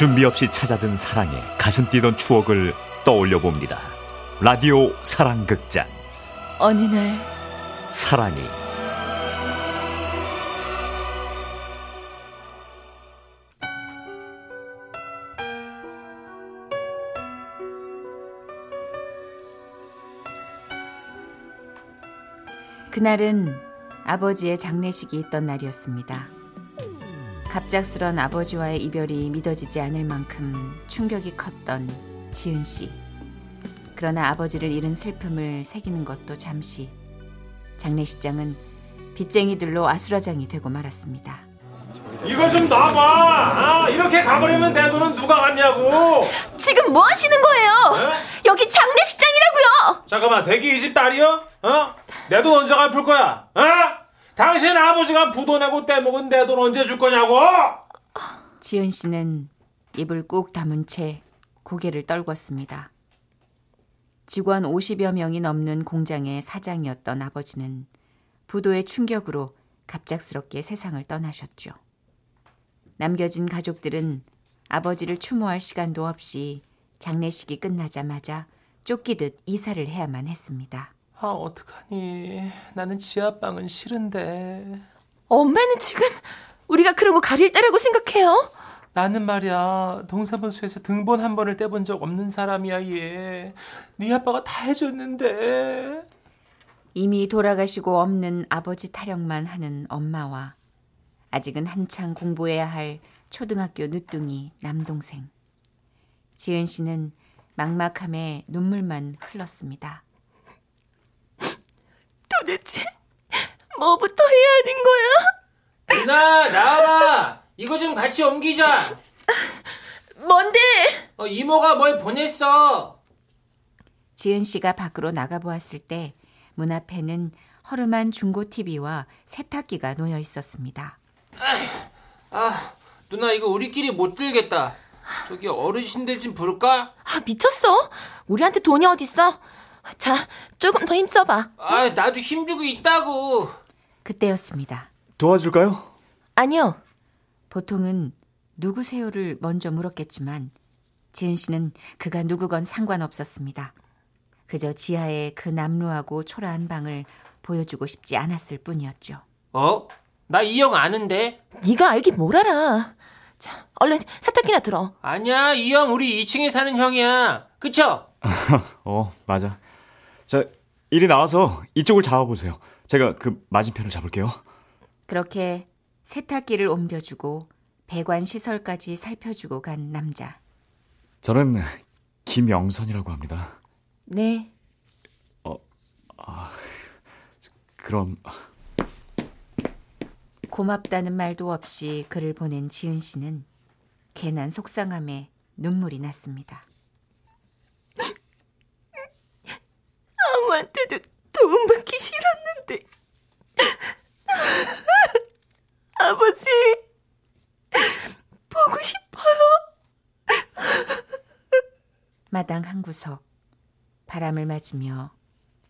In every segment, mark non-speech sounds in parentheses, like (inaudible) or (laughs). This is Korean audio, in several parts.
준비 없이 찾아든 사랑에 가슴 뛰던 추억을 떠올려 봅니다. 라디오 사랑극장. 어느 날 사랑이 그날은 아버지의 장례식이 있던 날이었습니다. 갑작스런 아버지와의 이별이 믿어지지 않을 만큼 충격이 컸던 지은 씨. 그러나 아버지를 잃은 슬픔을 새기는 것도 잠시. 장례식장은 빚쟁이들로 아수라장이 되고 말았습니다. 이거 좀 놔봐. 아, 이렇게 가버리면 내 돈은 누가 갖냐고. 지금 뭐 하시는 거예요? 여기 장례식장이라고요. 잠깐만, 대기 이 집 딸이요? 어? 내 돈 언제 갚을 거야? 어? 당신 아버지가 부도 내고 떼먹은 내 돈 언제 줄 거냐고? 지은 씨는 입을 꾹 다문 채 고개를 떨궜습니다. 직원 50여 명이 넘는 공장의 사장이었던 아버지는 부도의 충격으로 갑작스럽게 세상을 떠나셨죠. 남겨진 가족들은 아버지를 추모할 시간도 없이 장례식이 끝나자마자 쫓기듯 이사를 해야만 했습니다. 아, 어떡하니. 나는 지하방은 싫은데. 엄마는 지금 우리가 그런 거 가릴 때라고 생각해요? 나는 말이야, 동사무소에서 등본 한 번을 떼본 적 없는 사람이야, 얘. 네 아빠가 다 해줬는데. 이미 돌아가시고 없는 아버지 타령만 하는 엄마와 아직은 한창 공부해야 할 초등학교 늦둥이 남동생. 지은 씨는 막막함에 눈물만 흘렀습니다. 도대체 뭐부터 해야 하는 거야? 누나 나와봐 이거 좀 같이 옮기자 뭔데? 어, 이모가 뭘 보냈어 지은 씨가 밖으로 나가보았을 때 문 앞에는 허름한 중고 TV와 세탁기가 놓여 있었습니다. 아 누나 이거 우리끼리 못 들겠다 저기 어르신들 좀 부를까? 아, 미쳤어? 우리한테 돈이 어딨어? 자, 조금 더 힘써봐. 아 나도 힘주고 있다고 그때였습니다. 도와줄까요? 아니요. 보통은 누구세요를 먼저 물었겠지만 지은 씨는 그가 누구건 상관없었습니다. 그저 지하의 그 남루하고 초라한 방을 보여주고 싶지 않았을 뿐이었죠. 어? 나 이 형 아는데 네가 알긴 뭘 알아. 자, 얼른 세탁기나 들어. 아니야 이 형 우리 2층에 사는 형이야 그쵸? (laughs) 어, 맞아. 자, 이리 나와서 이쪽을 잡아보세요. 제가 그 맞은편을 잡을게요. 그렇게 세탁기를 옮겨주고 배관 시설까지 살펴주고 간 남자. 저는 김영선이라고 합니다. 네, 그럼 고맙다는 말도 없이 그를 보낸 지은 씨는 괜한 속상함에 눈물이 났습니다. 아무한테도 도움 받기 싫었는데. 아버지, 보고 싶어요. 마당 한 구석 바람을 맞으며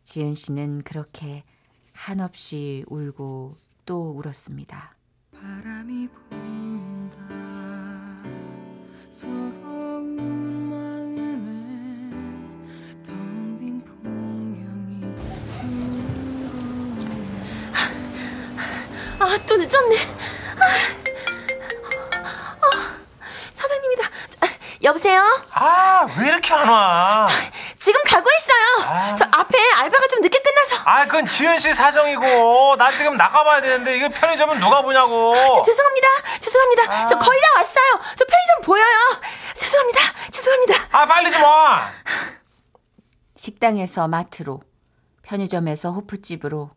지은 씨는 그렇게 한없이 울고 또 울었습니다. 바람이 분다 서러운 마음에 텅빈 풍경이 아, 또 늦었네. 아, 여보세요? 아, 왜 이렇게 안 와? 지금 가고 있어요. 저 앞에 알바가 좀 늦게 끝나서. 아, 그건 지은 씨 사정이고, 나 지금 나가봐야 되는데, 이게 편의점은 누가 보냐고. 저, 죄송합니다. 죄송합니다. 저 거의 다 왔어요. 저 편의점 보여요. 죄송합니다. 죄송합니다. 아, 빨리 좀 와. 식당에서 마트로, 편의점에서 호프집으로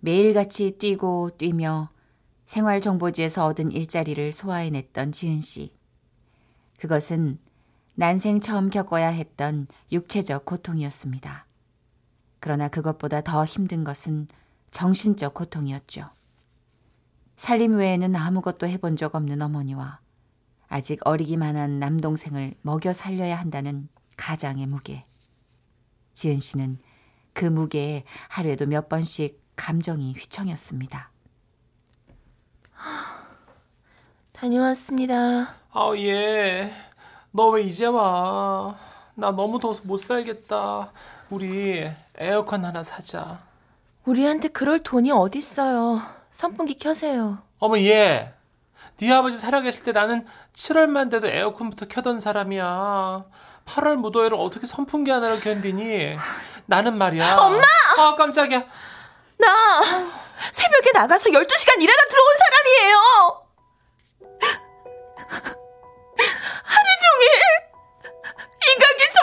매일같이 뛰고 뛰며 생활정보지에서 얻은 일자리를 소화해냈던 지은 씨. 그것은 난생 처음 겪어야 했던 육체적 고통이었습니다. 그러나 그것보다 더 힘든 것은 정신적 고통이었죠. 살림 외에는 아무것도 해본 적 없는 어머니와 아직 어리기만 한 남동생을 먹여 살려야 한다는 가장의 무게. 지은 씨는 그 무게에 하루에도 몇 번씩 감정이 휘청였습니다. (gasps) 다녀왔습니다. 아, 예. 너 왜 이제 와? 나 너무 더워서 못 살겠다. 우리 에어컨 하나 사자. 우리한테 그럴 돈이 어딨어요. 선풍기 켜세요. 어머 얘. 네 아버지 살아계실 때 나는 7월만 돼도 에어컨부터 켜던 사람이야. 8월 무더위를 어떻게 선풍기 하나로 견디니? 나는 말이야. 엄마! 아 깜짝이야. 나 새벽에 나가서 12시간 일하다 들어온 사람이에요.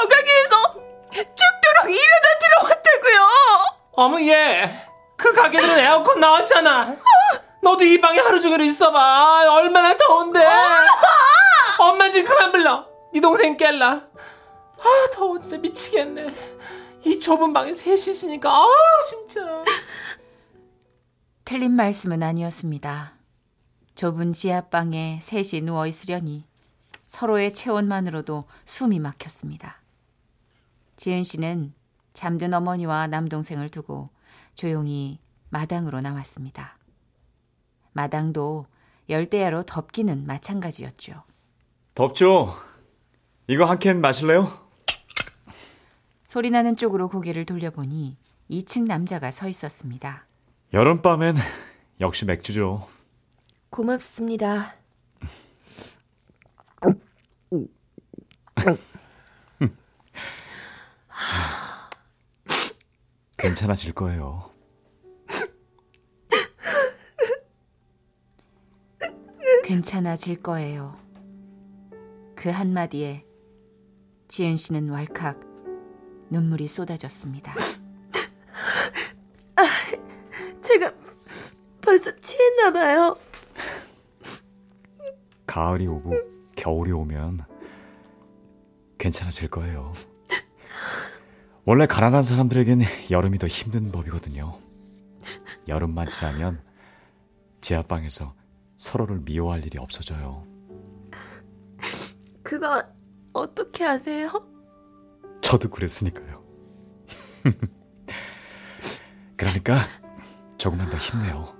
저 가게에서 죽도록 일하다 들어왔다고요. 어머 얘. 그 가게들은 에어컨 나왔잖아. 너도 이 방에 하루 종일 있어봐. 얼마나 더운데. 엄마 지금 그만 불러. 네 동생 깰라. 아 더워 진짜 미치겠네. 이 좁은 방에 셋이 있으니까 아 진짜. 틀린 말씀은 아니었습니다. 좁은 지하방에 셋이 누워 있으려니 서로의 체온만으로도 숨이 막혔습니다. 지은 씨는 잠든 어머니와 남동생을 두고 조용히 마당으로 나왔습니다. 마당도 열대야로 덥기는 마찬가지였죠. 덥죠? 이거 한 캔 마실래요? 소리나는 쪽으로 고개를 돌려보니 2층 남자가 서 있었습니다. 여름밤엔 역시 맥주죠. 고맙습니다. (laughs) 괜찮아질 거예요. 괜찮아질 거예요. 그 한마디에 지은 씨는 왈칵 눈물이 쏟아졌습니다. 제가 벌써 취했나 봐요. 가을이 오고 겨울이 오면 괜찮아질 거예요. 원래 가난한 사람들에겐 (laughs) 여름이 더 힘든 법이거든요. 여름만 지나면 지하방에서 서로를 미워할 일이 없어져요. 그거 어떻게 아세요? 저도 그랬으니까요. (laughs) 그러니까 조금만 더 힘내요.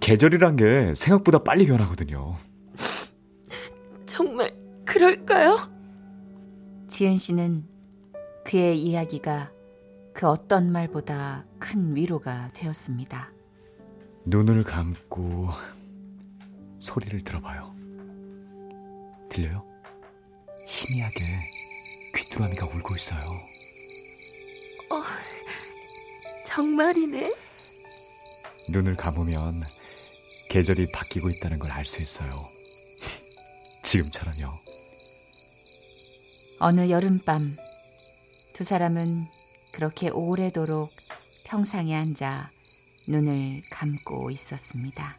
계절이란 게 생각보다 빨리 변하거든요. 정말 그럴까요? 지은 씨는 그의 이야기가 그 어떤 말보다 큰 위로가 되었습니다. 눈을 감고 소리를 들어봐요. 들려요? 희미하게 귀뚜라미가 울고 있어요. 정말이네. 눈을 감으면 계절이 바뀌고 있다는 걸 알 수 있어요. 지금처럼요. 어느 여름밤 두 사람은 그렇게 오래도록 평상에 앉아 눈을 감고 있었습니다.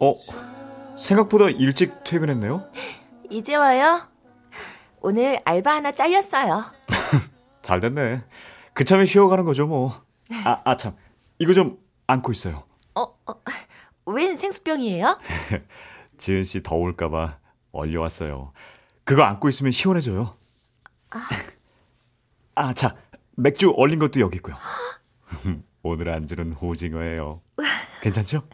어? 생각보다 일찍 퇴근했네요? 이제 와요. 오늘 알바 하나 잘렸어요. (laughs) 잘 됐네. 그참에 쉬어가는 거죠, 뭐. 아, 아, 참. 이거 좀 안고 있어요. 어, 어, 웬 생수병이에요? (laughs) 지은 씨 더울까봐 얼려왔어요. 그거 안고 있으면 시원해져요. (laughs) 아, 자, 맥주 얼린 것도 여기 있고요. 오늘 안주는 오징어예요. 괜찮죠?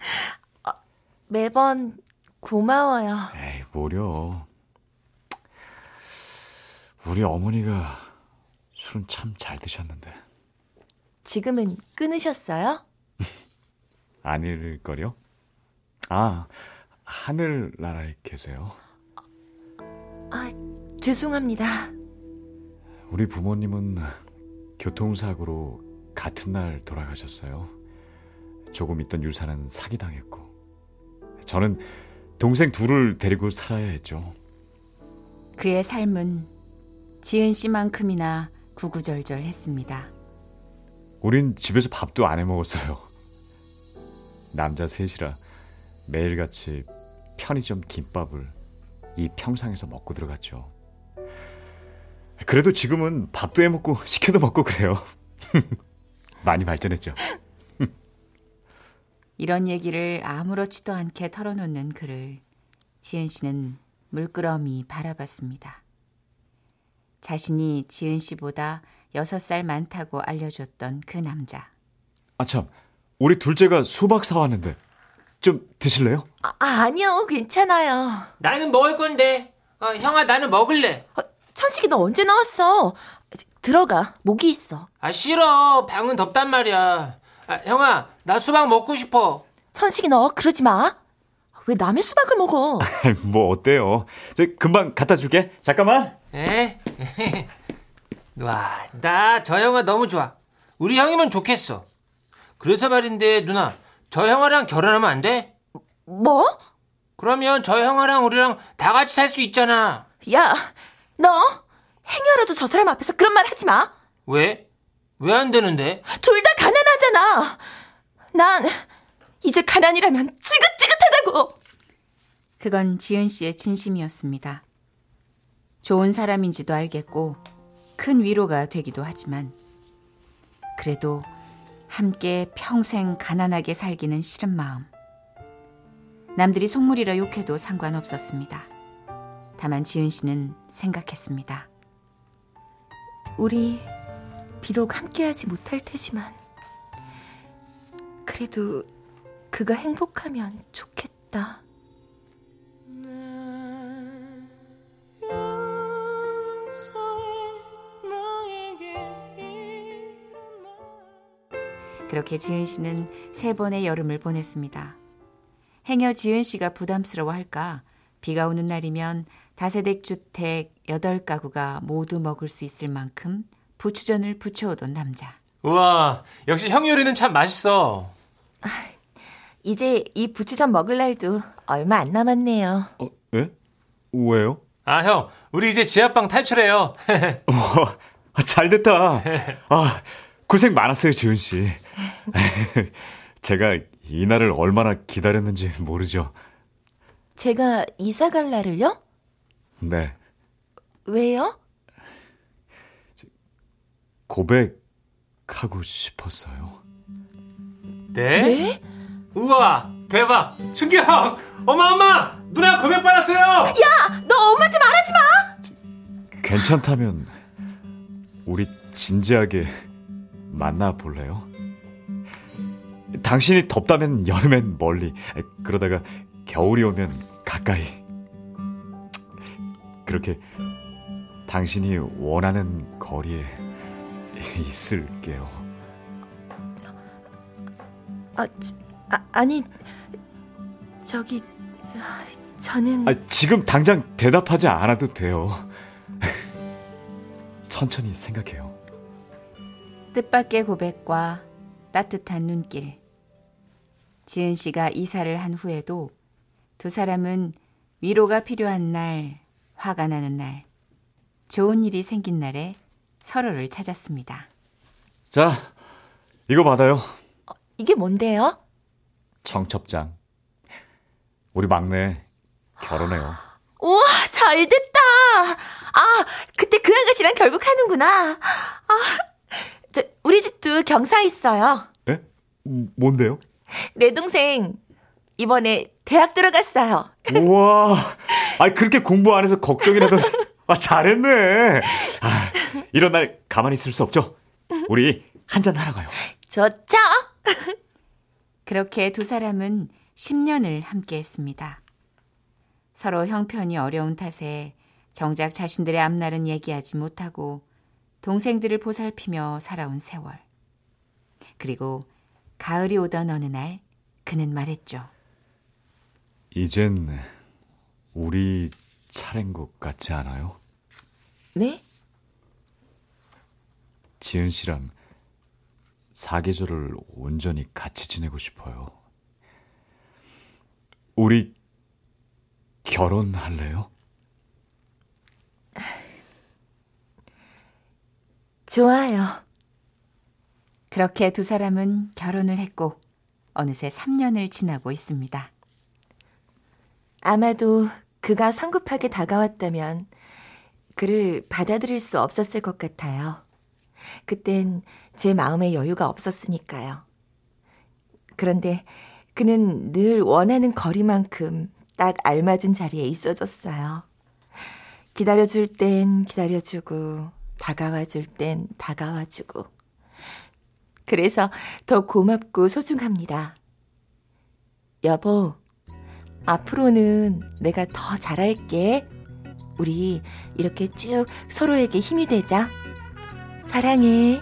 매번 고마워요. 에이, 뭐려. 우리 어머니가 술은 참 잘 드셨는데. 지금은 끊으셨어요? (laughs) 아닐걸요? 아, 하늘나라에 계세요. 아, 죄송합니다. 우리 부모님은 교통사고로 같은 날 돌아가셨어요. 조금 있던 유산은 사기당했고, 저는 동생 둘을 데리고 살아야 했죠. 그의 삶은 지은 씨만큼이나 구구절절했습니다. 우린 집에서 밥도 안 해 먹었어요. 남자 셋이라 매일같이 편의점 김밥을 이 평상에서 먹고 들어갔죠. 그래도 지금은 밥도 해 먹고 (laughs) 시켜도 먹고 그래요. (laughs) 많이 발전했죠. (laughs) 이런 얘기를 아무렇지도 않게 털어놓는 그를 지은 씨는 물끄러미 바라봤습니다. 자신이 지은 씨보다 여섯 살 많다고 알려줬던 그 남자. 아, 참. 우리 둘째가 수박 사왔는데. 좀 드실래요? 아, 아니요, 괜찮아요. 나는 먹을 건데. 어, 형아 나는 먹을래. 어, 천식이 너 언제 나왔어? 들어가, 목이 있어. 아 싫어. 방은 덥단 말이야. 아, 형아 나 수박 먹고 싶어. 천식이 너 그러지 마. 왜 남의 수박을 먹어? (laughs) 뭐 어때요? 저 금방 갖다 줄게. 잠깐만. 에? (laughs) 와, 나저 형아 너무 좋아. 우리 형이면 좋겠어. 그래서 말인데 누나, 저 형아랑 결혼하면 안 돼? 뭐? 그러면 저 형아랑 우리랑 다 같이 살 수 있잖아. 야, 너 행여라도 저 사람 앞에서 그런 말 하지 마. 왜? 왜 안 되는데? 둘 다 가난하잖아. 난 이제 가난이라면 지긋지긋하다고. 그건 지은 씨의 진심이었습니다. 좋은 사람인지도 알겠고 큰 위로가 되기도 하지만 그래도 함께 평생 가난하게 살기는 싫은 마음. 남들이 속물이라 욕해도 상관없었습니다. 다만 지은 씨는 생각했습니다. 우리 비록 함께하지 못할 테지만 그래도 그가 행복하면 좋겠다. 그렇게 지은 씨는 세 번의 여름을 보냈습니다. 행여 지은 씨가 부담스러워 할까 비가 오는 날이면 다세대 주택 8가구가 모두 먹을 수 있을 만큼 부추전을 부쳐오던 남자. 우와, 역시 형 요리는 참 맛있어. 이제 이 부추전 먹을 날도 얼마 안 남았네요. 어, 예? 왜요? 아, 형, 우리 이제 지하방 탈출해요. (laughs) 와, 잘 됐다. (laughs) 아, 고생 많았어요, 지은 씨. (laughs) 제가 이 날을 얼마나 기다렸는지 모르죠. 제가 이사 갈 날을요? 네. 왜요? 고백하고 싶었어요. 네? 네? 우와, 대박. 충격! 엄마, 엄마! 누나 고백 받았어요! 야, 너 엄마한테 말하지 마. 괜찮다면 우리 진지하게 만나 볼래요? 당신이 덥다면 여름엔 멀리, 그러다가 겨울이 오면 가까이. 그렇게 당신이 원하는 거리에 있을게요. 아, 지- 아 아니 저기 아, 저는 아, 지금 당장 대답하지 않아도 돼요. 천천히 생각해요. 뜻밖의 고백과 따뜻한 눈길. 지은 씨가 이사를 한 후에도 두 사람은 위로가 필요한 날, 화가 나는 날, 좋은 일이 생긴 날에 서로를 찾았습니다. 자, 이거 받아요. 이게 뭔데요? 청첩장. 우리 막내 결혼해요. (gasps) 우와 잘 됐다. 아 그때 그 아가씨랑 결국 하는구나. 아저 우리 집도 경사 있어요. 에? 음, 뭔데요? 내 동생 이번에 대학 들어갔어요. 우와. (laughs) 아, 그렇게 공부 안 해서 걱정이라도. 아, 잘했네. 아, 이런 날 가만히 있을 수 없죠. 우리 한 잔 하러 가요. 좋죠? (laughs) 그렇게 두 사람은 10년을 함께 했습니다. 서로 형편이 어려운 탓에 정작 자신들의 앞날은 얘기하지 못하고 동생들을 보살피며 살아온 세월. 그리고 가을이 오던 어느 날 그는 말했죠. 이젠 우리 차례인 것 같지 않아요? 네? 지은 씨랑 사계절을 온전히 같이 지내고 싶어요. 우리 결혼할래요? 좋아요. 그렇게 두 사람은 결혼을 했고 어느새 3년을 지나고 있습니다. 아마도 그가 성급하게 다가왔다면 그를 받아들일 수 없었을 것 같아요. 그땐 제 마음에 여유가 없었으니까요. 그런데 그는 늘 원하는 거리만큼 딱 알맞은 자리에 있어줬어요. 기다려줄 땐 기다려주고, 다가와 줄 땐 다가와 주고. 그래서 더 고맙고 소중합니다. 여보, 앞으로는 내가 더 잘할게. 우리 이렇게 쭉 서로에게 힘이 되자. 사랑해.